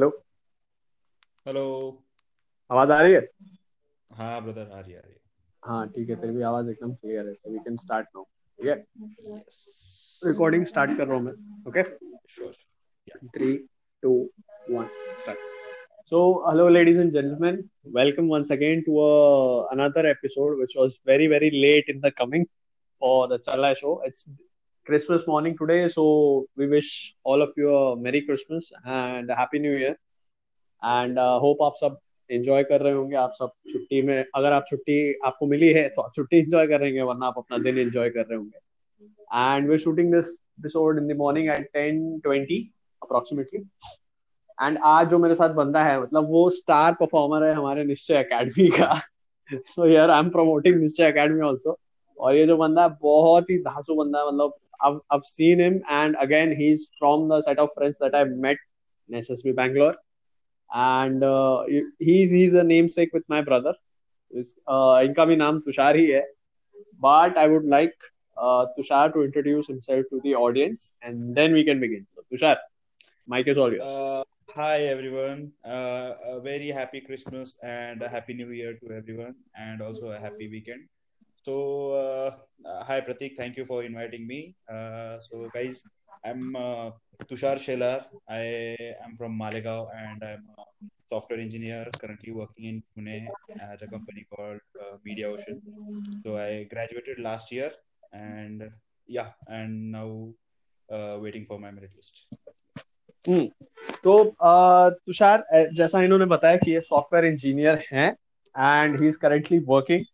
Hello hello आवाज़ आ रही है हाँ ब्रदर आ रही है आ रही है हाँ ठीक है तेरी भी आवाज़ एकदम क्लियर है so we can start now ठीक है रिकॉर्डिंग स्टार्ट कर रहा हूँ मैं okay three two one start so hello ladies and gentlemen welcome once again to uh, another episode which was very very late in the coming for the chala show it's christmas morning today, so we wish all of you a merry christmas and a happy new year. And hope आप सब enjoy कर रहे होंगे, आप सब छुट्टी में, अगर आप छुट्टी आपको मिली है तो छुट्टी एंजॉय कर रहे वरना आप अपना दिन एंजॉय कर रहे होंगे। And we shooting this episode in the morning at ten twenty approximately and आज जो मेरे साथ बंदा है मतलब वो स्टार परफॉर्मर है हमारे निश्चय अकेडमी का। यार I am promoting Nishchay Academy also और ये जो बंदा है बहुत ही धासु बंदा है मतलब I've, I've seen him and again he's from the set of friends that I've met in SSB Bangalore and uh, he's he's a namesake with my brother uh, इनका भी नाम तुषार ही है but I would like uh, Tushar to introduce himself to the audience and then we can begin. So, Tushar, mic is all yours. Uh, hi everyone. Uh, a very happy Christmas and a happy New Year to everyone, and also a happy weekend. So, uh, uh, hi Pratik, thank you for inviting me. Uh, so, guys, I'm uh, Tushar Shelar. I am from Malegaon and I'm a software engineer currently working in Pune at a company called uh, Media Ocean. So I graduated last year and yeah, and now uh, waiting for my merit list. हम्म तो uh, Tushar uh, जैसा इन्होंने बताया कि ये software engineer हैं and he is currently working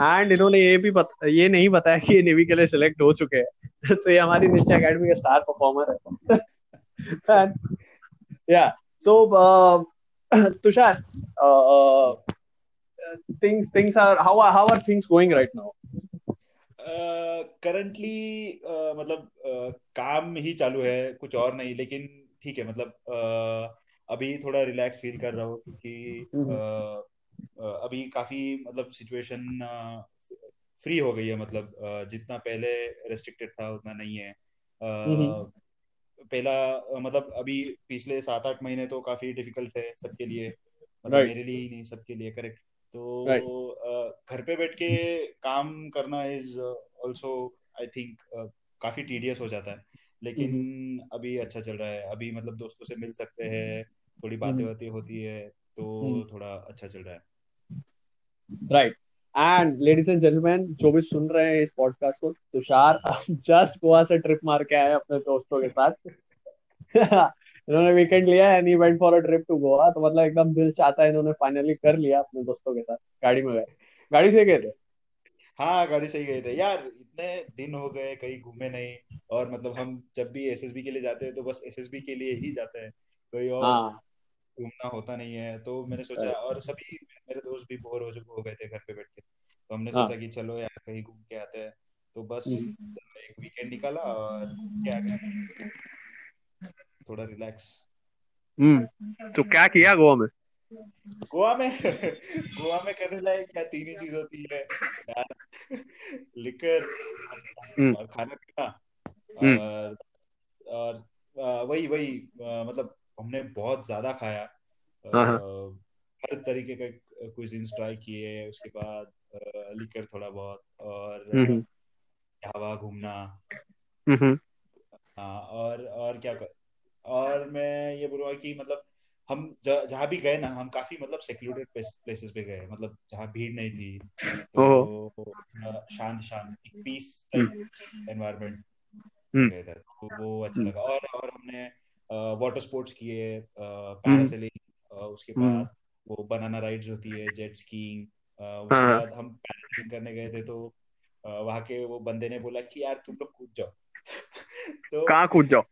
and इन्होंने ये भी बत, ये नहीं बताया कि ये नेवी के लिए सिलेक्ट हो चुके हैं। तो ये हमारी निश्चय एकेडमी का स्टार परफॉर्मर है। And yeah so uh, tushar uh, uh, things things are how are how are things going right now? Currently uh, uh, मतलब uh, काम ही चालू है कुछ और नहीं लेकिन ठीक है मतलब uh, अभी थोड़ा रिलैक्स फील कर रहा हूँ क्योंकि uh, uh, अभी काफ़ी मतलब सिचुएशन फ्री हो गई है मतलब जितना पहले रेस्ट्रिक्टेड था उतना नहीं है पहला मतलब अभी पिछले सात आठ महीने तो काफ़ी डिफ़िकल्ट थे सबके लिए मतलब right. मेरे लिए ही नहीं सबके लिए करेक्ट तो right. घर पे बैठ के काम करना इज़ ऑल्सो आई थिंक काफ़ी टीडियस हो जाता है लेकिन. अभी अच्छा चल रहा है अभी मतलब दोस्तों से मिल सकते हैं थोड़ी बातें बातें. होती है तो mm-hmm. थोड़ा अच्छा चल रहा है right and ladies and gentlemen जो भी सुन रहे हैं इस पॉडकास्ट को तुषार जस्ट गोवा से ट्रिप मार के आए अपने दोस्तों के साथ। इन्होंने वीकेंड लिया and he went for a trip to Goa तो मतलब एकदम दिल चाहता है इन्होंने फाइनली कर लिया अपने दोस्तों के साथ गाड़ी में गए गाड़ी से गए थे? हाँ गाड़ी से ही गए थे। यार इतने दिन हो गए कहीं घूमे नहीं और मतलब हम जब भी एसएसबी के लिए जाते हैं तो बस एसएसबी के लिए ही जाते हैं। कोई और हाँ. घूमना होता नहीं है तो मैंने सोचा और सभी मेरे दोस्त भी बोर हो हो गए थे घर पे बैठ के तो हमने हाँ. सोचा कि चलो यार कहीं घूम के आते हैं तो बस हम्म। एक वीकेंड निकाला और क्या थोड़ा रिलैक्स हम्म तो क्या किया गोवा में गोवा में गोवा में करने लायक क्या तीन ही चीज़ होती है यार लिकर हम्म। और खाना पीना हम्म। और और वही वही मतलब हमने बहुत ज़्यादा खाया हाँ, हाँ। हर तरीके का क्विजीन्स ट्राई किए उसके बाद लिकर थोड़ा बहुत और हम्म, हवा घूमना। हाँ और और क्या कर और मैं ये बोलूँगा कि मतलब हम जहाँ भी गए ना हम काफ़ी मतलब सेक्लूडेड प्लेसेस पे गए। मतलब जहाँ भीड़ नहीं थी तो शांत शांत एक पीस एनवायरनमेंट गए थे तो वो अच्छा लगा। और और हमने वाटर स्पोर्ट्स किए पैरासेलिंग उसके हम्म। बाद वो बनाना राइड्स होती है जेट स्कीइंग उसके हाँ। बाद हम पैरासेलिंग करने गए थे तो वहाँ के वो बंदे ने बोला कि यार तुम लोग कूद जाओ तो कहाँ कूद जाओ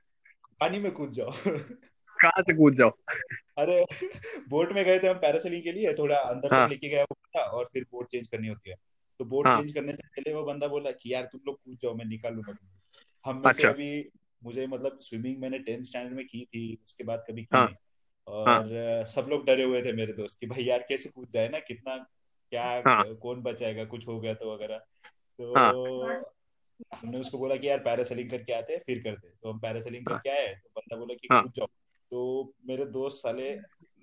पानी में कूद जाओ कहाँ से कूद जाओ अरे बोट में गए थे हम पैरासेलिंग के लिए थोड़ा अंदर हाँ. तक लेके गया वो और फिर बोट चेंज करनी होती है तो बोट हाँ. चेंज करने से पहले वो बंदा बोला कि यार तुम लोग कूद जाओ मैं निकाल लूँगा हम में अच्छा. से अभी मुझे मतलब स्विमिंग मैंने टेंथ स्टैंडर्ड में की थी उसके बाद कभी की हाँ. और हाँ. सब लोग डरे हुए थे मेरे दोस्त कि भाई यार कैसे कूद जाए ना कितना क्या हाँ. कौन बचाएगा कुछ हो गया तो वगैरह तो हाँ. हमने उसको बोला कि यार पैरासेलिंग करके आते हैं फिर करते तो हम पैरासेलिंग करके आए तो बंदा बोला कि हाँ. कूद जाओ तो मेरे दोस्त साले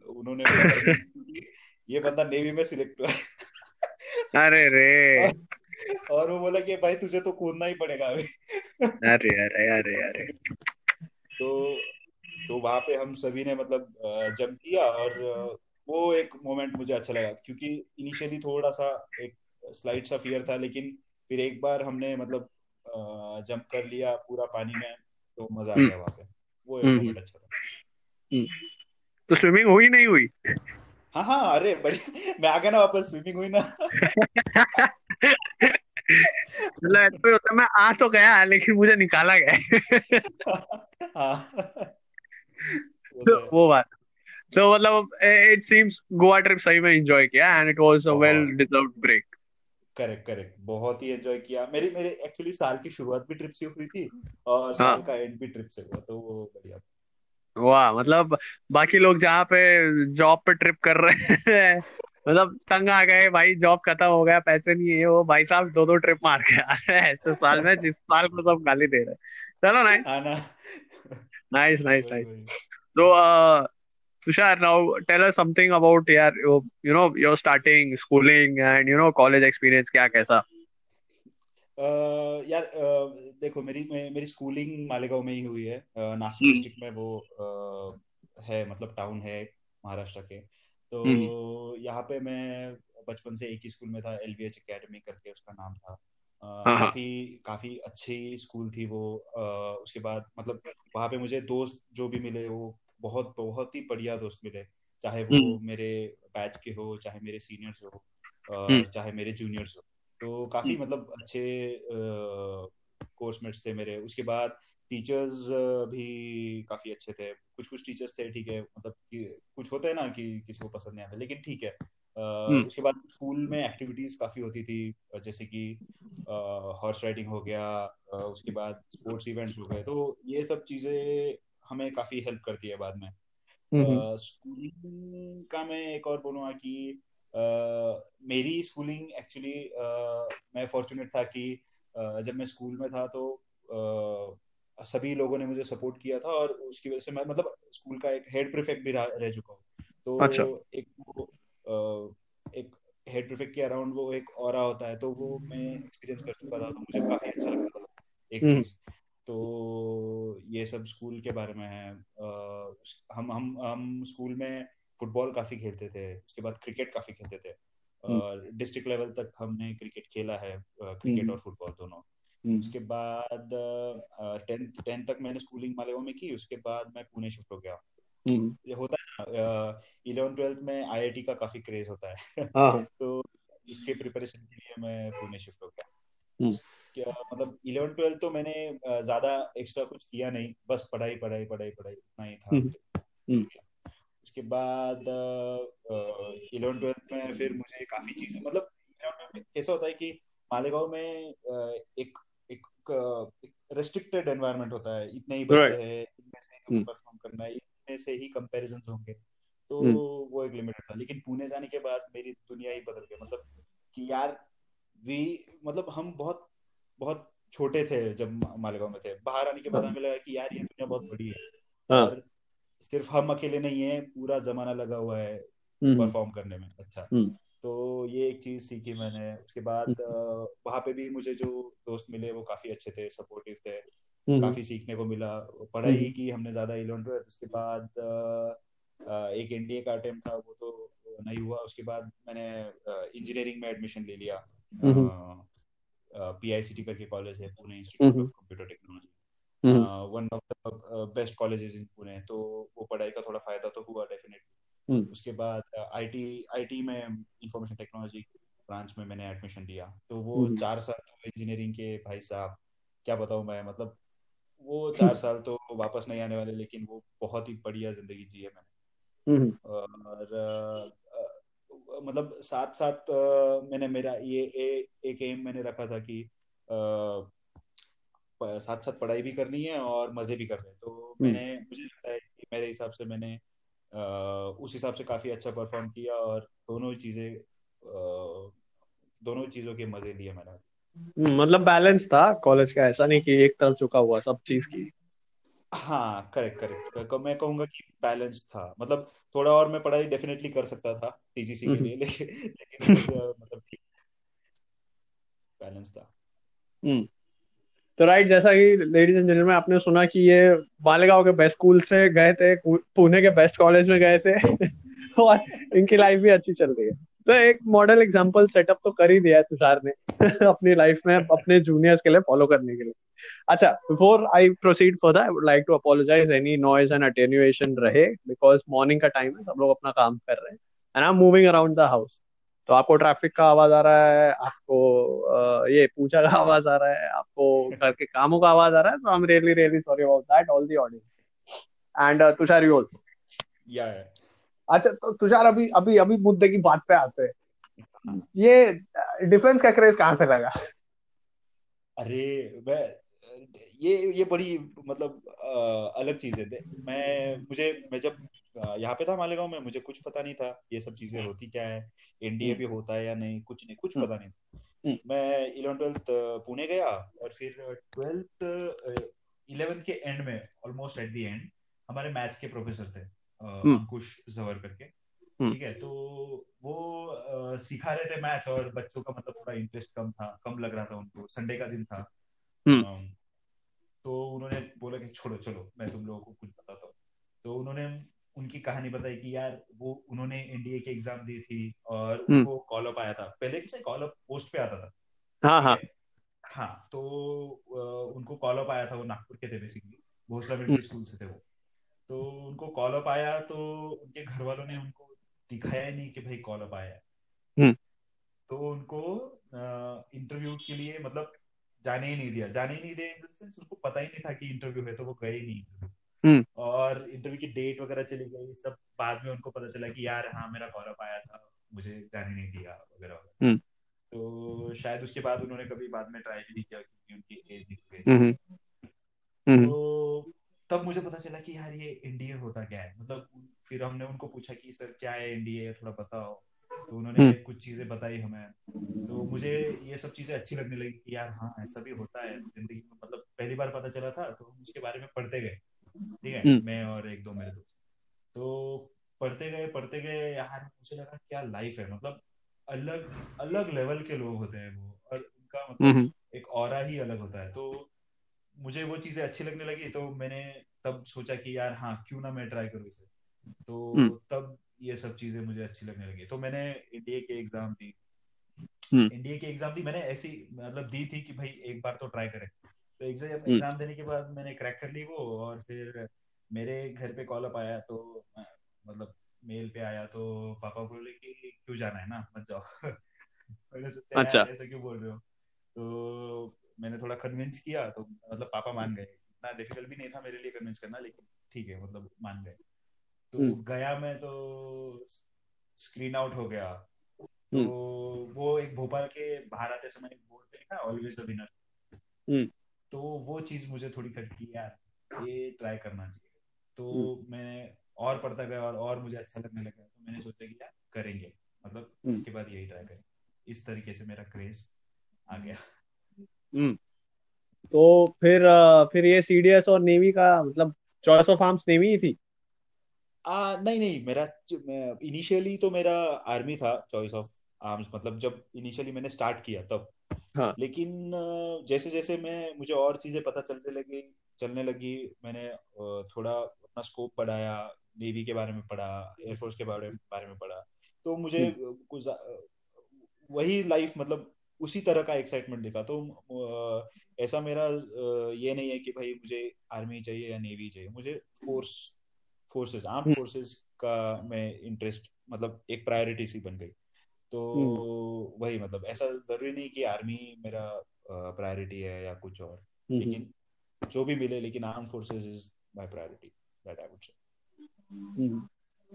उन्होंने बोला ये बंदा नेवी में सिलेक्ट हुआ अरे रे और वो बोला कि भाई तुझे तो कूदना ही पड़ेगा अभी अरे अरे अरे अरे तो तो वहाँ पे हम सभी ने मतलब जंप किया और वो एक मोमेंट मुझे अच्छा लगा क्योंकि इनिशियली थोड़ा सा एक स्लाइड सा फियर था लेकिन फिर एक बार हमने मतलब जंप कर लिया पूरा पानी में तो मज़ा आ गया वहाँ पे। वो एक मोमेंट अच्छा था। तो स्विमिंग हुई नहीं हुई? हाँ हाँ अरे बड़ी मैं आ गया ना वापस स्विमिंग हुई ना। मतलब तो होता मैं आ तो गया लेकिन मुझे निकाला गया। हाँ। तो वो बात। तो मतलब इट सीम्स गोवा ट्रिप सही में एंजॉय किया and it was a well deserved break correct correct बहुत ही एंजॉय किया। मेरी मेरे एक्चुअली साल की शुरुआत भी ट्रिप से हुई थी और साल हाँ. का एंड भी ट्रिप से हुआ तो वो बढ़िया। वाह मतलब बाकी लोग जहाँ पे जॉब पे ट्रिप कर रहे हैं मतलब तंग आ गए भाई जॉब खत्म हो गया पैसे नहीं है वो भाई साहब दो दो ट्रिप मार के आ रहे हैं ऐसे साल में जिस साल को सब गाली दे रहे हैं। चलो नाइस नाइस नाइस नाइस तो Tushar, now tell us something about यार you know your starting schooling and you know college experience क्या कैसा uh, यार uh, देखो मेरी मेरी स्कूलिंग मालेगांव में ही हुई है। Uh, नासिक डिस्ट्रिक्ट में वो uh, है मतलब टाउन है महाराष्ट्र के। तो यहाँ पे मैं बचपन से एक ही स्कूल में था एलवीएच एकेडमी करके उसका नाम था। Uh, काफ़ी काफ़ी अच्छी स्कूल थी वो उसके बाद मतलब वहाँ पे मुझे दोस्त जो भी मिले वो बहुत बहुत ही बढ़िया दोस्त मिले। चाहे वो हम्म। मेरे बैच के हो चाहे मेरे सीनियर्स हो हम्म। चाहे मेरे जूनियर्स हो। तो काफ़ी हम्म। मतलब अच्छे कोर्समेट्स थे मेरे। उसके बाद टीचर्स भी काफ़ी अच्छे थे। कुछ कुछ टीचर्स थे ठीक है मतलब कि कुछ होता है ना कि किसी को पसंद नहीं आता लेकिन ठीक है। उसके बाद स्कूल में एक्टिविटीज़ काफ़ी होती थी जैसे कि हॉर्स राइडिंग हो गया उसके बाद स्पोर्ट्स इवेंट्स हो गए तो ये सब चीज़ें हमें काफ़ी हेल्प करती है बाद में। स्कूलिंग हम्म, uh, का मैं एक और बोलूँगा कि मेरी स्कूलिंग एक्चुअली मैं फॉर्चुनेट था कि जब मैं स्कूल में था तो सभी लोगों ने मुझे सपोर्ट किया था और उसकी वजह से मैं मतलब स्कूल का एक हेड प्रिफेक्ट भी रह चुका हूँ। तो अच्छा। एक हेड प्रिफेक्ट के अराउंड वो एक और होता है तो वो मैं एक्सपीरियंस कर चुका था तो मुझे काफ़ी अच्छा लगता था एक हम्म। चीज़ तो ये सब स्कूल के बारे में है हम हम हम स्कूल में फुटबॉल काफ़ी खेलते थे उसके बाद क्रिकेट काफ़ी खेलते थे हम्म। डिस्ट्रिक्ट लेवल तक हमने क्रिकेट खेला है क्रिकेट हम्म। और फुटबॉल दोनों हम्म। उसके बाद टेंथ टेंथ तक मैंने स्कूलिंग मालेगांव में की उसके बाद मैं पुणे शिफ्ट हो गया ये होता इलेवन ट्वेल्थ में आईआईटी का काफ़ी क्रेज होता है। हाँ। तो इसके प्रिपरेशन के लिए मैं पुणे शिफ्ट हो गया। क्या मतलब इलेवन ट्वेल्थ तो मैंने ज़्यादा एक्स्ट्रा कुछ किया नहीं बस पढ़ाई पढ़ाई पढ़ाई पढ़ाई उतना ही था। हम्म, हम्म। उसके बाद इलेवन ट्वेल्थ में फिर मुझे काफ़ी चीज़ें मतलब ऐसा होता है कि मालेगांव में एक एक रेस्ट्रिक्टेड एनवायरनमेंट होता है। इतने ही बच्चे हैं इनमें से परफॉर्म हम्म। करना है इनमें से ही कंपैरिजन होंगे तो वो एक लिमिटेड था लेकिन पुणे जाने के बाद मेरी दुनिया ही बदल गई मतलब कि यार वी मतलब हम बहुत बहुत छोटे थे जब मालेगांव में थे बाहर आने के बाद हाँ। हमें लगा कि यार ये दुनिया बहुत बड़ी है हाँ। और सिर्फ़ हम अकेले नहीं है पूरा जमाना लगा हुआ है परफॉर्म हम्म। करने में अच्छा हम्म। तो ये एक चीज़ सीखी मैंने उसके बाद हम्म। वहाँ पे भी मुझे जो दोस्त मिले वो काफ़ी अच्छे थे सपोर्टिव थे काफ़ी सीखने को मिला। पढ़ाई ही की हमने ज़्यादा इलेवन ट्वेल्थ उसके बाद एक एनडीए का अटेम्प्ट था वो तो नहीं हुआ। उसके बाद मैंने इंजीनियरिंग में एडमिशन ले लिया। पीआईसीटी करके कॉलेज है Pune institute of computer technology one of the best colleges in Pune तो वो पढ़ाई का थोड़ा फ़ायदा तो हुआ डेफिनेटली हम्म। उसके बाद आईटी आईटी में इंफॉर्मेशन टेक्नोलॉजी ब्रांच में मैंने एडमिशन लिया। तो वो हम्म। चार साल तो इंजीनियरिंग के भाई साहब क्या बताऊँ मैं मतलब वो चार साल तो वापस नहीं आने वाले लेकिन वो बहुत ही बढ़िया ज़िंदगी जी है मैंने हम्म। और मतलब साथ साथ मैंने मेरा ये ए, एक एम मैंने रखा था कि साथ साथ पढ़ाई भी करनी है और मज़े भी करने तो हम्म। मैंने मुझे लगता है कि मेरे हिसाब से मैंने आ, उस हिसाब से काफ़ी अच्छा परफॉर्म किया और दोनों चीज़ें दोनों चीज़ों के मज़े लिए मैंने मतलब बैलेंस था कॉलेज का ऐसा नहीं कि एक तरफ़ झुका हुआ सब चीज़ की। हाँ करेक्ट करेक्ट मैं कहूँगा कि बैलेंस था। मतलब थोड़ा और मैं पढ़ाई डेफिनेटली कर सकता था टीजीसी के हम्म। लिए लेकिन लेकिन मतलब ठीक। बैलेंस था। हम्म। तो राइट जैसा कि लेडीज़ एंड जेंटलमैन आपने सुना कि ये मालेगांव के बेस्ट स्कूल से गए थे पुणे के बेस्ट कॉलेज में गए थे। और इनकी लाइफ भी अच्छी चल रही है। तो एक मॉडल एग्जांपल सेटअप तो कर ही दिया है तुषार ने अपनी लाइफ में, अपने जूनियर्स के लिए फॉलो करने के लिए। अच्छा before I proceed further I would like to apologise any noise and attenuation रहे बिकॉज़ मॉर्निंग का टाइम है, सब लोग अपना काम कर रहे हैं। And I am moving around the house तो आपको ट्रैफ़िक का आवाज़ आ रहा है, आपको ये पूजा का आवाज़ आ रहा है, आपको घर के कामों का आवाज़ आ रहा है so I am really really sorry about that all the audience and Tushar you also yeah yeah अच्छा तो तुषार अभी अभी अभी मुद्दे की बात पे आते हैं। ये डिफेंस का क्रेज कहाँ से लगा? अरे मैं ये ये बड़ी मतलब अ, अलग चीज़ें थे मैं मुझे मैं जब यहाँ पे था मालेगांव में मुझे कुछ पता नहीं था ये सब चीज़ें होती क्या है एनडीए हम्म। भी होता है या नहीं कुछ नहीं कुछ हम्म। पता नहीं। हम्म। मैं इलेवन ट्वेल्थ पुणे गया और फिर ट्वेल्थ इलेवन के एंड में ऑलमोस्ट एट द एंड हमारे मैथ्स के प्रोफेसर थे। हम्म अंकुश जवर करके। हम्म। ठीक है तो वो अ, सिखा रहे थे मैथ्स और बच्चों का मतलब थोड़ा इंटरेस्ट कम था कम लग रहा था उनको। संडे का दिन था। हम्म। तो उन्होंने बोला कि छोड़ो चलो मैं तुम लोगों को कुछ बताता हूँ। तो उन्होंने उनकी कहानी बताई कि यार वो उन्होंने एनडीए की एग्ज़ाम दी थी और हम्म। उनको कॉल अप आया था। पहले किसे कॉल अप पोस्ट पे आता था। हाँ हाँ। हाँ? तो उनको कॉल अप आया था वो नागपुर के थे basically Bhosala hmm. Military school से थे वो। तो उनको कॉल अप आया तो उनके घर वालों ने उनको दिखाया ही नहीं कि भाई कॉल अप आया। है हम्म। तो उनको इंटरव्यू के लिए मतलब जाने ही नहीं दिया। जाने ही नहीं दिया इन सेंस उनको पता ही नहीं था कि इंटरव्यू है तो वो गए नहीं। हम्म। और इंटरव्यू की डेट वगैरह चली गई सब बाद में उनको पता चला कि यार हाँ मेरा कॉल अप आया था मुझे जाने नहीं दिया वगैरह। वगैरह हम्म। तो शायद उसके बाद उन्होंने कभी बाद में ट्राई भी नहीं किया क्योंकि उनकी एज निकल गई। तो तब मुझे पता चला कि यार ये एनडीए होता क्या है? मतलब फिर हमने उनको पूछा कि सर क्या है एनडीए थोड़ा बताओ। तो उन्होंने हम्म। कुछ चीज़ें बताई हमें। तो मुझे ये सब चीज़ें अच्छी लगने लगी कि यार हाँ ऐसा भी होता है ज़िंदगी में। मतलब पहली बार पता चला था तो हम उसके बारे में पढ़ते गए। ठीक है? हम्म। मैं और एक दो मेरे दोस्त। तो पढ़ते गए पढ़ते गए यार मुझे लगा क्या लाइफ है? मतलब अलग अलग लेवल के लोग होते हैं वो और उनका मतलब हम्म। एक और ही अलग होता है। तो मुझे वो चीज़ें अच्छी लगने लगी तो मैंने तब सोचा कि यार हाँ क्यों ना मैं ट्राई करूँ इसे। हम्म। तो तब ये सब चीज़ें मुझे अच्छी लगने लगी। तो मैंने इंडिया की एग्ज़ाम दी। हम्म। इंडिया की एग्ज़ाम दी मैंने ऐसी मतलब दी थी कि भाई एक बार तो ट्राई करें। तो एग्ज़ाम हम्म। एग्ज़ाम देने के बाद मैंने क्रैक कर ली वो और फिर मेरे घर पे कॉल अप आया तो मतलब मेल पे आया तो पापा बोले कि क्यों जाना है ना मत जाओ। मैंने सोचा अच्छा। ऐसा क्यों बोल रहे हो? तो मैंने थोड़ा कन्विंस किया तो मतलब पापा मान गए। इतना डिफ़िकल्ट भी नहीं था मेरे लिए कन्विंस करना लेकिन ठीक है मतलब मान गए। तो हम्म। गया मैं तो स्क्रीन आउट हो गया। तो हम्म। वो एक भोपाल के बाहर आते समय बोलते हैं ना ऑलवेज द विनर हम्म। तो वो चीज़ मुझे थोड़ी खटकी यार ये ट्राई करना चाहिए। हम्म। तो मैं और पढ़ता गया और और मुझे अच्छा लगने लगा। तो मैंने सोचा कि यार करेंगे। मतलब हम्म। इसके बाद यही ट्राई करेंगे। इस तरीके से मेरा क्रेज आ गया। हम्म तो फिर फिर ये सीडीएस और नेवी का मतलब चॉइस ऑफ़ आर्म्स नेवी ही थी? आ, नहीं नहीं मेरा इनिशियली तो मेरा आर्मी था चॉइस ऑफ़ आर्म्स मतलब जब इनिशियली मैंने स्टार्ट किया तब। हाँ। लेकिन जैसे जैसे मैं मुझे और चीज़ें पता चलने लगी चलने लगी मैंने थोड़ा अपना स्कोप बढ़ाया नेवी के बारे में पढ़ा एयरफोर्स के बारे बारे में पढ़ा। तो मुझे हम्म। कुछ वही लाइफ मतलब उसी तरह का एक्साइटमेंट दिखा। तो ऐसा मेरा ये नहीं है कि भाई मुझे आर्मी चाहिए या नेवी चाहिए। मुझे force forces arm hmm. Forces का मैं इंटरेस्ट मतलब एक प्रायोरिटी सी बन गई। तो हम्म। वही मतलब ऐसा ज़रूरी नहीं कि आर्मी मेरा प्रायोरिटी है या कुछ और। हम्म लेकिन जो भी मिले लेकिन arm forces is my priority that I would say hmm.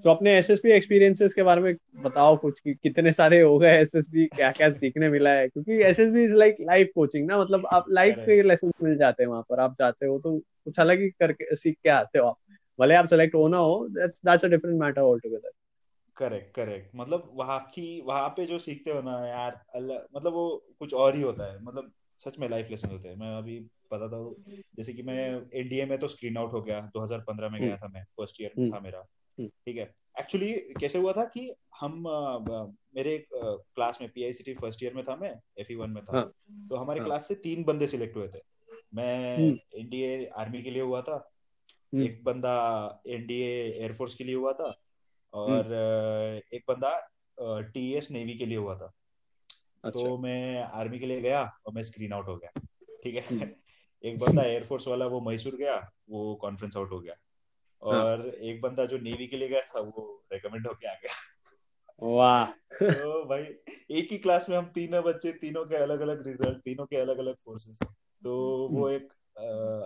तो अपने एसएसबी एक्सपीरियंसेस के बारे में बताओ कुछ कि कितने सारे हो गए एसएसबी क्या क्या सीखने मिला है? क्योंकि SSB is like life coaching ना मतलब आप लाइफ के लेसन मिल जाते हैं वहाँ पर आप जाते हो तो कुछ अलग ही करके सीख के आते हो आप। भले आप सेलेक्ट हो ना हो that's that's a different matter all together correct correct मतलब वहाँ की वहाँ पे जो सीखते हो ना यार मतलब वो कुछ और ही होता है। मतलब सच में लाइफ लेसन होते हैं। मैं अभी पता था जैसे कि मैं एनडीए में तो स्क्रीन आउट हो गया 2015 में गया था मैं फ़र्स्ट ईयर था मेरा। ठीक है। एक्चुअली कैसे हुआ था कि हम मेरे क्लास में पीआईसीटी फ़र्स्ट ईयर में था मैं एफ़ वन में था। हाँ, तो हमारे हाँ, क्लास से तीन बंदे सिलेक्ट हुए थे। मैं एनडीए आर्मी के लिए हुआ था। एक बंदा एनडीए एयरफोर्स के लिए हुआ था और एक बंदा टीएस नेवी के लिए हुआ था। तो अच्छा। तो मैं आर्मी के लिए गया और मैं स्क्रीन आउट हो गया। ठीक है। एक बंदा एयरफोर्स वाला वो मैसूर गया वो कॉन्फ्रेंस आउट हो गया। और हाँ. एक बंदा जो नेवी के लिए गया था वो रेकमेंड होके आ गया। वाह। तो भाई एक ही क्लास में हम तीनों बच्चे तीनों के अलग अलग रिज़ल्ट तीनों के अलग अलग फोर्सेस तो वो हम्म। एक आ,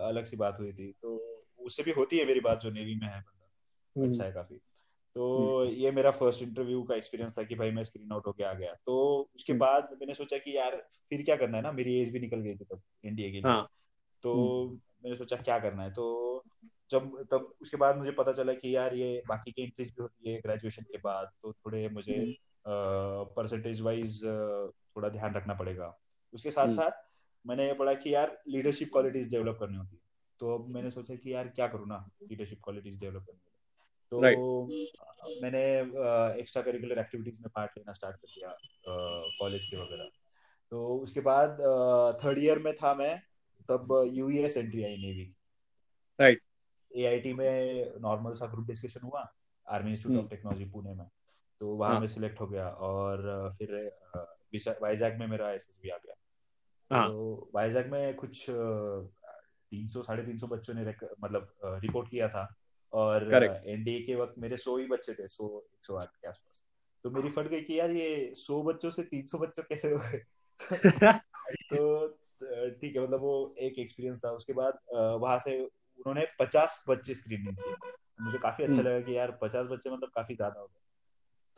अलग सी बात हुई थी। तो उससे भी होती है मेरी बात जो नेवी में है बंदा। हम्म। अच्छा है काफ़ी। तो हम्म। ये मेरा फ़र्स्ट इंटरव्यू का एक्सपीरियंस था कि भाई मैं स्क्रीन आउट होके आ गया। तो उसके बाद मैंने सोचा कि यार फिर क्या करना है ना? मेरी एज भी निकल गई थी तब इंडिया के लिए। हाँ. तो मैंने सोचा क्या करना है? तो जब तब उसके बाद मुझे पता चला कि यार ये बाकी की एंट्रीज भी होती है ग्रेजुएशन के बाद तो थोड़े मुझे परसेंटेज वाइज थोड़ा ध्यान रखना पड़ेगा। उसके साथ साथ मैंने ये पढ़ा कि यार लीडरशिप क्वालिटीज डेवलप करनी होती है। तो अब मैंने सोचा कि यार क्या करूँ ना लीडरशिप क्वालिटीज डेवलप करने तो right. मैंने एक्स्ट्रा करिकुलर एक्टिविटीज़ में पार्ट लेना स्टार्ट कर दिया कॉलेज के वगैरह। तो उसके बाद थर्ड ईयर में था मैं तब US entry I navy right AIT में नॉर्मल सा ग्रुप डिस्कशन हुआ army institute of technology Pune में। तो वहाँ हाँ. में सिलेक्ट हो गया और फिर वाइजैक में मेरा एसएसबी आ गया। हाँ. तो वाइजैक में कुछ तीन सौ साढ़े तीन सौ बच्चों ने मतलब रिपोर्ट किया था और एनडीए के वक्त मेरे सौ ही बच्चे थे सौ एक सौ आठ के आसपास। तो मेरी फट गई कि यार ये सौ बच्चों से तीन सौ बच्चों कैसे हो गए? तो ठीक है मतलब वो एक एक्सपीरियंस था। उसके बाद वहाँ से उन्होंने पचास बच्चे स्क्रीनिंग किए मुझे काफ़ी अच्छा हम्म। लगा कि यार पचास बच्चे मतलब काफ़ी ज़्यादा हो गए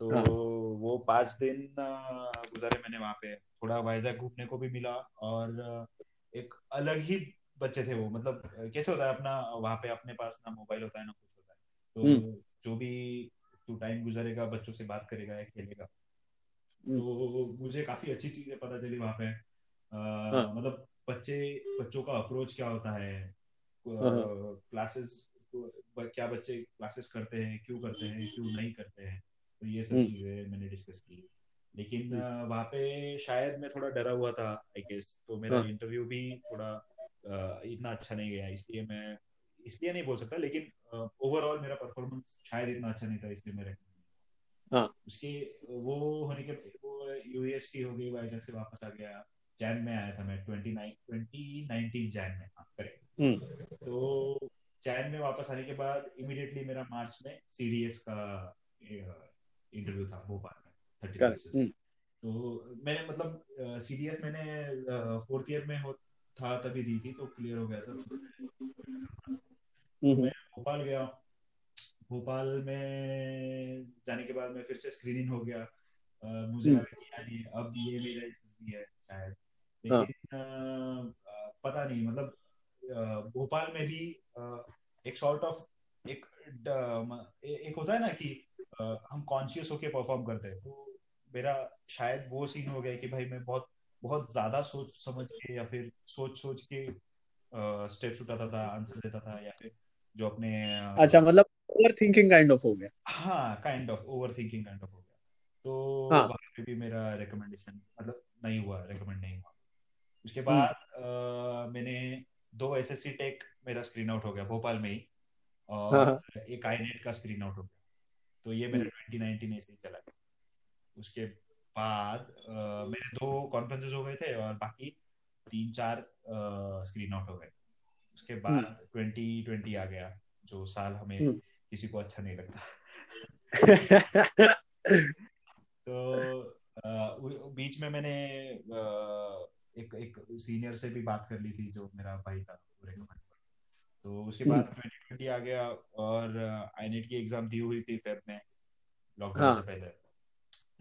तो हाँ. वो पाँच दिन गुजारे मैंने वहाँ पे थोड़ा वाइजैक घूमने को भी मिला और एक अलग ही बच्चे थे वो मतलब कैसे होता है अपना वहाँ पे अपने पास ना मोबाइल होता है ना कुछ होता है तो हम्म। जो भी तू टाइम गुजारेगा बच्चों से बात करेगा या खेलेगा हम्म। तो मुझे काफ़ी अच्छी चीज़ें पता चली वहाँ पे हाँ. मतलब बच्चे बच्चों का अप्रोच क्या होता है क्लासेस हाँ। क्या बच्चे क्लासेस करते हैं क्यों करते हैं क्यों नहीं करते हैं तो ये सब हम्म। चीज़ें मैंने डिस्कस की लेकिन वहाँ पे शायद मैं थोड़ा डरा हुआ था आई गेस तो मेरा इंटरव्यू हाँ। भी थोड़ा इतना अच्छा नहीं गया इसलिए मैं इसलिए नहीं बोल सकता लेकिन ओवरऑल मेरा परफॉर्मेंस शायद इतना अच्छा नहीं था इसलिए मेरे हाँ. उसके वो होने के वो यूएस की हो गई वाइजैक से वापस आ गया जैन में आया था मैं twenty nine twenty nineteen Jan में हाँ करेक्ट हम्म। तो जैन में वापस आने के बाद इमीडिएटली मेरा मार्च में सीडीएस का इंटरव्यू था भोपाल में थर्टी हम्म। तो मैंने मतलब सीडीएस मैंने फोर्थ ईयर में हो था तभी दी थी तो क्लियर हो गया था। तो मैं भोपाल गया। भोपाल में जाने के बाद मैं फिर से स्क्रीनिंग हो गया। आ, मुझे हम्म। लगा कि यार ये अब ये मेरा है शायद। हाँ। लेकिन आ, पता नहीं मतलब भोपाल में भी एक सॉर्ट ऑफ़ एक एक होता है ना कि हम कॉन्शियस होके परफॉर्म करते हैं तो मेरा शायद वो सीन हो गया कि भाई मैं बहुत बहुत ज़्यादा सोच समझ के या फिर सोच सोच के स्टेप्स उठाता था आंसर देता था या फिर जो अपने अच्छा मतलब ओवर थिंकिंग काइंड ऑफ़ हो गया हाँ kind of over thinking kind of हो गया तो हाँ. वहाँ पे भी मेरा रिकमेंडेशन मतलब नहीं हुआ रिकमेंड नहीं हुआ उसके हम्म। बाद दो एस एस सी टेक मेरा स्क्रीन आउट हो गया भोपाल में ही और हाँ. हाँ। एक आई नेट का स्क्रीन आउट हो गया तो ये मेरा ट्वेंटी नाइनटीन ऐसे ही चला गया उसके बाद मेरे दो कॉन्फ्रेंसेस हो गए थे और बाकी तीन चार स्क्रीन आउट हो गए उसके हम्म। बाद ट्वेंटी ट्वेंटी आ गया जो साल हमें हम्म। किसी को अच्छा नहीं लगता तो बीच में मैंने एक एक सीनियर से भी बात कर ली थी जो मेरा भाई था तो उसके बाद ट्वेंटी हम्म। ट्वेंटी आ गया और आई नेट की एग्ज़ाम दी हुई थी फेब में लॉकडाउन हाँ. से पहले।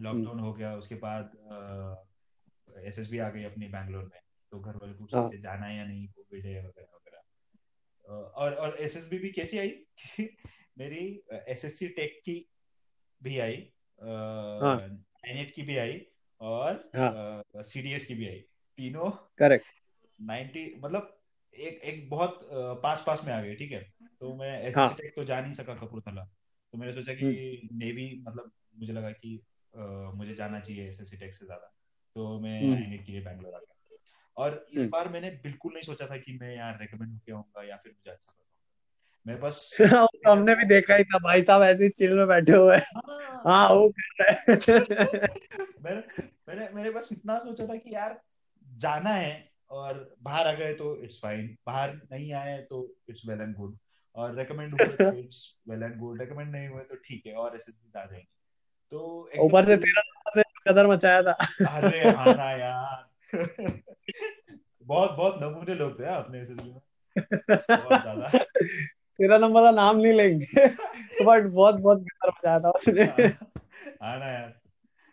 लॉकडाउन हो गया उसके बाद एस एस बी आ गई अपनी बैंगलोर में। तो घर वाले पूछ रहे थे जाना है या नहीं कोविड है वगैरह वगैरह? और और एस एस बी भी कैसी आई? मेरी एस एस सी टेक की भी आई एनएट हाँ। की भी आई और सी डी एस की भी आई। तीनों करेक्ट नाइनटी मतलब एक एक बहुत पास पास में आ गए ठीक है? तो मैं एस हाँ। टेक तो जा नहीं सका कपूरथला। तो मैंने सोचा कि हम्म। नेवी मतलब मुझे लगा कि अ, मुझे जाना चाहिए एस टेक से ज़्यादा। तो मैं हम्म। आईआईटी के लिए बैंगलोर आ गया। और इस हम्म। बार मैंने बिल्कुल नहीं सोचा था कि मैं यहाँ रेकमेंड होके आऊँगा या फिर मुझे अच्छा परफॉर्म मैं बस वो तो हमने भी देखा ही था भाई साहब ऐसे चिल में बैठे हुए हैं। हाँ वो कर रहे हैं। मैंने मैंने मैंने बस इतना सोचा था कि यार जाना है और बाहर आ गए तो इट्स फाइन बाहर नहीं आए तो इट्स वेल एंड गुड और रेकमेंड हुए तो it's well and good recommend नहीं हुए तो ठीक है और एसएसबी आ जाएँगे. तो ऊपर से तेरह नंबर ने कदर मचाया था। अरे हाँ ना यार। बहुत बहुत नमूने लोग थे अपने एसएसबी में। बहुत ज़्यादा। तेरह नंबर का नाम नहीं लेंगे। बट बहुत बहुत कदर मचाया था उसने। हाँ ना यार।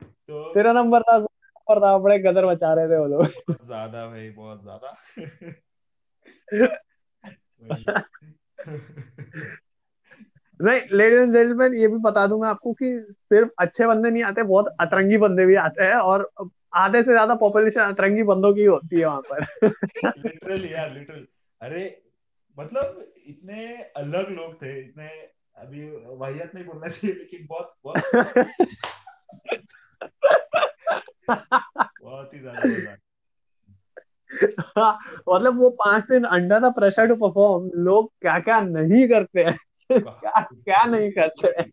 तो तेरा नंबर था नंबर था बड़े गदर मचा रहे थे वो लोग। ज़्यादा भाई बहुत ज़्यादा। नहीं लेडीज़ एंड जेंटलमैन ये भी बता दूँ मैं आपको कि सिर्फ़ अच्छे बंदे नहीं आते बहुत अतरंगी बंदे भी आते हैं और आधे से ज़्यादा पॉपुलेशन अतरंगी बंदों की होती है वहाँ पर। लिटरली यार लिटरली अरे मतलब इतने अलग लोग थे इतने अभी वाहियत नहीं बोलना चाहिए लेकिन बहुत बहुत। बहुत ही ज़्यादा मतलब वो पाँच दिन under the pressure to perform लोग क्या क्या नहीं करते हैं। क्या क्या नहीं करते हैं।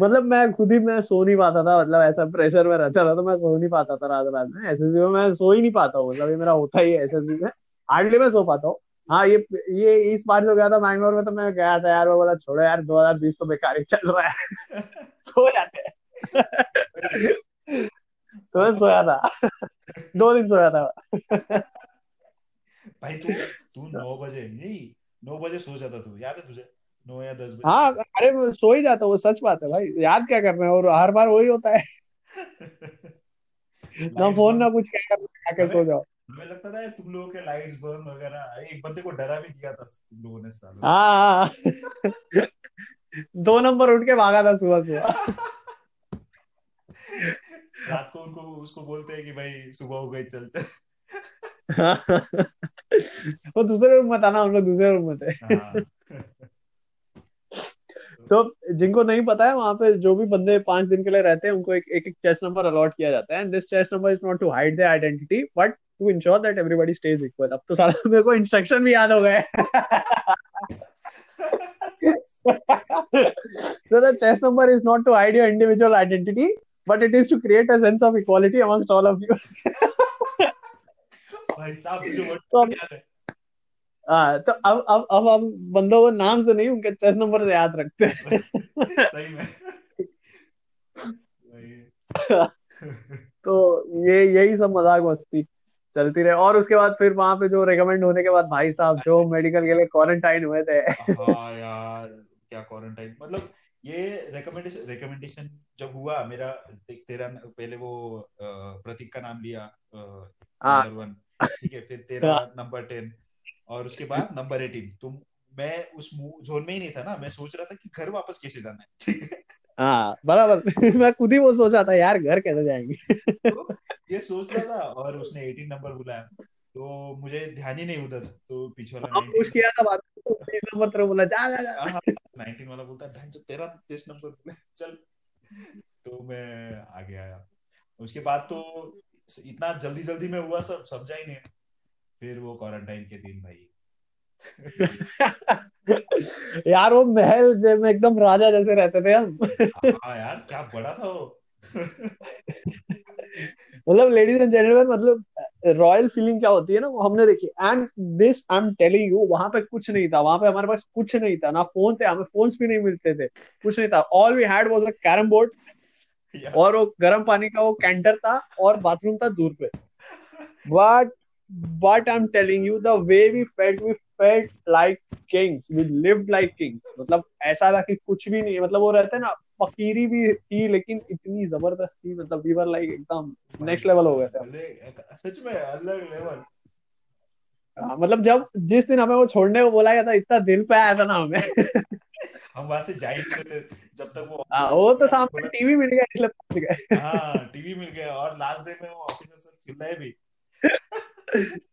मतलब मैं खुद ही, मैं सो नहीं पाता था मतलब ऐसा प्रेशर में रहता था तो मैं सो नहीं पाता था रात रात में एसएसबी में मैं सो ही नहीं पाता हूँ मतलब ये मेरा होता ही है एसएसबी में। हार्डली मैं सो पाता हूँ। हाँ ये ये इस बार जो गया था बैंगलोर में तो मैं गया था यार, वो बोला, छोड़ो यार 2020 तो बेकार ही चल रहा है। सो जाते हैं। तो मैं सोया था दो दिन सोया था भाई तू तू नौ बजे नहीं नौ बजे सो जाता तू याद है तुझे नौ या दस बजे हाँ अरे मैं सो ही जाता वो सच बात है भाई याद क्या करना है और हर बार वही होता है ना फ़ोन ना कुछ क्या करना है, आके सो जाओ हमें लगता था तुम लोगों के लाइट्स बंद वगैरह एक बंदे को डरा भी दिया था तुम लोगों ने सालों हाँ। दो नंबर उठ के भागा था सुबह सुबह रात को उनको उसको बोलते हैं कि भाई सुबह हो गई चल चल। वो दूसरे रूम में था ना हम लोग दूसरे रूम में थे हाँ। तो जिनको नहीं पता है वहाँ पे जो भी बंदे पाँच दिन के लिए रहते हैं उनको एक एक, एक चेस्ट नंबर अलॉट किया जाता है। And this chest number is not to hide their identity but to ensure that everybody stays equal अब तो सारा मेरे को इंस्ट्रक्शन भी याद हो गए। So the chest number is not to hide your individual identity but it is to create a sense of equality amongst all of you. भाई साहब तुझे वर्ड तो याद है। हाँ तो अब अब अब हम बंदों को नाम से नहीं उनके चेस्ट नंबर से याद रखते हैं। सही में। तो ये यही सब मज़ाक मस्ती चलती रहे। और उसके बाद फिर वहाँ पे जो रेकमेंड होने के बाद भाई साहब जो मेडिकल के लिए क्वारंटाइन हुए थे। हाँ यार क्या क्वारंटाइन मतलब ये रिकमेंडेशन रिकमेंडेशन जब हुआ मेरा तेरा पहले वो प्रतीक का नाम लिया हाँ। नंबर वन ठीक है फिर तेरा हाँ। नंबर टेन और उसके बाद नंबर एटीन तुम मैं उस जोन में ही नहीं था ना मैं सोच रहा था कि घर वापस कैसे जाना है। है? हाँ बराबर। मैं खुद ही वो सोचा था यार घर कैसे जाएँगे? तो ये सोच रहा था और उसने एटीन नंबर बुलाया। तो मुझे ध्यान ही नहीं उधर तो पीछे वाला हाँ पुश किया था बात बीस नंबर तरफ़ बोला जा जा जा। हाँ नाइनटीन वाला बोलता है "बहन, जो तेरा टेस्ट नंबर बोले, चल। तो मैं आगे आया। उसके बाद तो इतना जल्दी जल्दी में हुआ सब समझा ही नहीं। फिर वो क्वारंटाइन के दिन भाई। यार वो महल में एकदम राजा जैसे रहते थे हम। हाँ यार क्या बड़ा था वो। मतलब लेडीज़ एंड जेंटलमैन मतलब रॉयल फीलिंग क्या होती है ना वो हमने देखी। And this I am telling you वहाँ पे कुछ नहीं था। वहाँ पे हमारे पास कुछ नहीं था। ना फ़ोन थे हमें फोन्स भी नहीं मिलते थे। कुछ नहीं था। All we had was a carrom board और वो गर्म पानी का वो कैंटर था और बाथरूम था दूर पे। But but I am telling you the way we felt we felt like kings we lived like kings मतलब ऐसा था कि कुछ भी नहीं मतलब वो रहते हैं ना फकीरी भी थी लेकिन इतनी ज़बरदस्त थी मतलब वी वर लाइक एकदम नेक्स्ट लेवल हो गए थे सच में अलग लेवल हाँ, मतलब जब जिस दिन हमें वो छोड़ने को बोला गया था इतना दिल पे आया था ना हमें। हम वहाँ से जा ही नहीं जब तक वो हाँ, वो तो सामने टीवी मिल गया इसलिए पहुँच गए। हाँ टीवी मिल गया और लास्ट डे में वो ऑफिसर से चिल्लाए भी।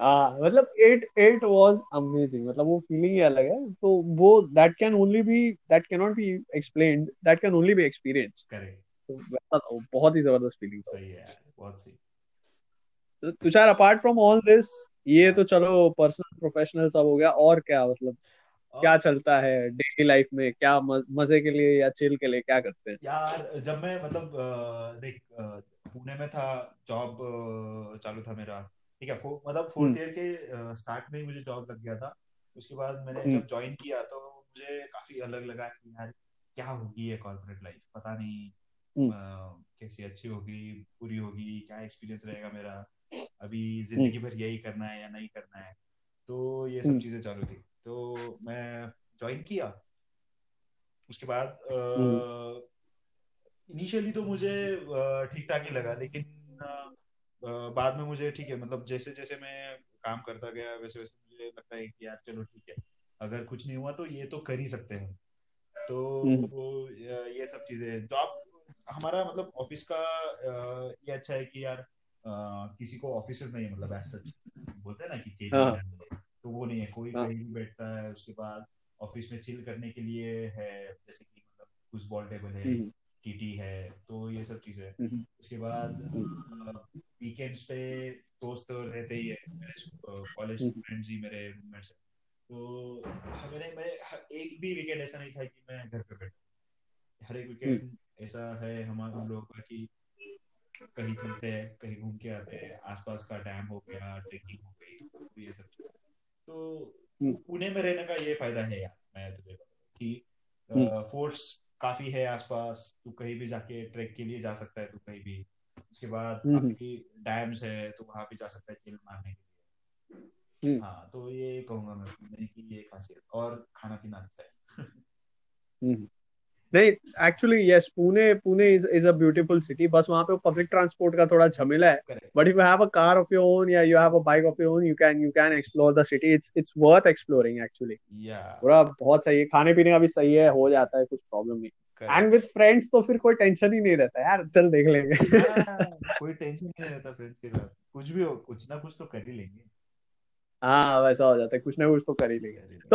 हाँ मतलब इट इट वाज अमेजिंग मतलब वो फीलिंग ही अलग है। तो वो that can only be that can not be explained that can only be experience correct तो बहुत ही ज़बरदस्त फीलिंग सही है बहुत सही। तो Tushar apart from all this ये हाँ। तो चलो पर्सनल प्रोफेशनल सब हो गया। और क्या मतलब क्या चलता है डेली लाइफ में? क्या मज़े के लिए या चिल के लिए क्या करते हैं? यार जब मैं मतलब देख पुणे में था जॉब चालू था मेरा। ठीक है मतलब फोर्थ हम्म। ईयर के स्टार्ट में ही मुझे जॉब लग गया था। उसके बाद मैंने हम्म। जब ज्वाइन किया तो मुझे काफ़ी अलग लगा कि यार क्या होगी ये कॉर्पोरेट लाइफ पता नहीं हम्म। कैसी अच्छी होगी बुरी होगी क्या एक्सपीरियंस रहेगा मेरा? अभी ज़िंदगी भर यही करना है या नहीं करना है? तो ये सब चीज़ें चालू थी। तो मैं ज्वाइन किया। उसके बाद इनिशियली तो मुझे ठीक ठाक ही लगा लेकिन बाद में मुझे ठीक है मतलब जैसे जैसे मैं काम करता गया वैसे वैसे मुझे लगता है कि यार चलो ठीक है अगर कुछ नहीं हुआ तो ये तो कर ही सकते हैं। तो हम्म। ये सब चीज़ें जॉब हमारा मतलब ऑफ़िस का ये अच्छा है कि यार किसी को ऑफ़िस नहीं है मतलब एज सच बोलते हैं ना कि केबिन हाँ। है तो वो नहीं है। कोई हाँ। कहीं भी बैठता है उसके बाद ऑफ़िस में चिल करने के लिए है जैसे कि मतलब फुटबॉल टेबल है हम्म। टीटी है तो ये सब चीज़ें। हम्म उसके बाद हम्म वीकेंड्स पे दोस्त रहते ही है मेरे कॉलेज हम्म फ्रेंड्स ही मेरे रूममेट्स तो हाँ, मैंने मैं एक भी वीकेंड ऐसा नहीं था कि मैं घर पे बैठा। हर एक हम्म। वीकेंड ऐसा है हमारे हम लोगों का कि कहीं चलते हैं कहीं घूम के आते हैं आसपास का डैम हो गया ट्रेकिंग हो गई तो ये सब। तो हम्म। पुणे में रहने का ये फ़ायदा है यार मैं तुझे बताऊँ कि हम्म। फोर्ट्स काफ़ी है आसपास तू कहीं भी जाके ट्रैक के लिए जा सकता है तू कहीं भी। उसके बाद हम्म काफ़ी डैम्स है तो वहाँ भी जा सकता है चिल मारने के लिए। हम्म। हाँ तो ये कहूँगा मैं कि ये खासियत और खाना पीना अच्छा है। हम्म। नहीं actually yes Pune Pune is is a beautiful city बस वहाँ पे पब्लिक ट्रांसपोर्ट का थोड़ा झमेला है। But if you have a car of your own या you have a bike of your own you can you can explore the city it's it's worth exploring actually या पूरा बहुत सही है। खाने पीने का भी सही है हो जाता है कुछ प्रॉब्लम नहीं। एंड विद फ्रेंड्स तो फिर कोई टेंशन ही नहीं रहता यार। चल देख लेंगे। हाँ कोई टेंशन नहीं रहता फ्रेंड्स के साथ। कुछ भी हो कुछ ना कुछ तो कर ही लेंगे। हाँ वैसा हो जाता है। कुछ ना कुछ तो कर ही लेंगे। तो लेंगे।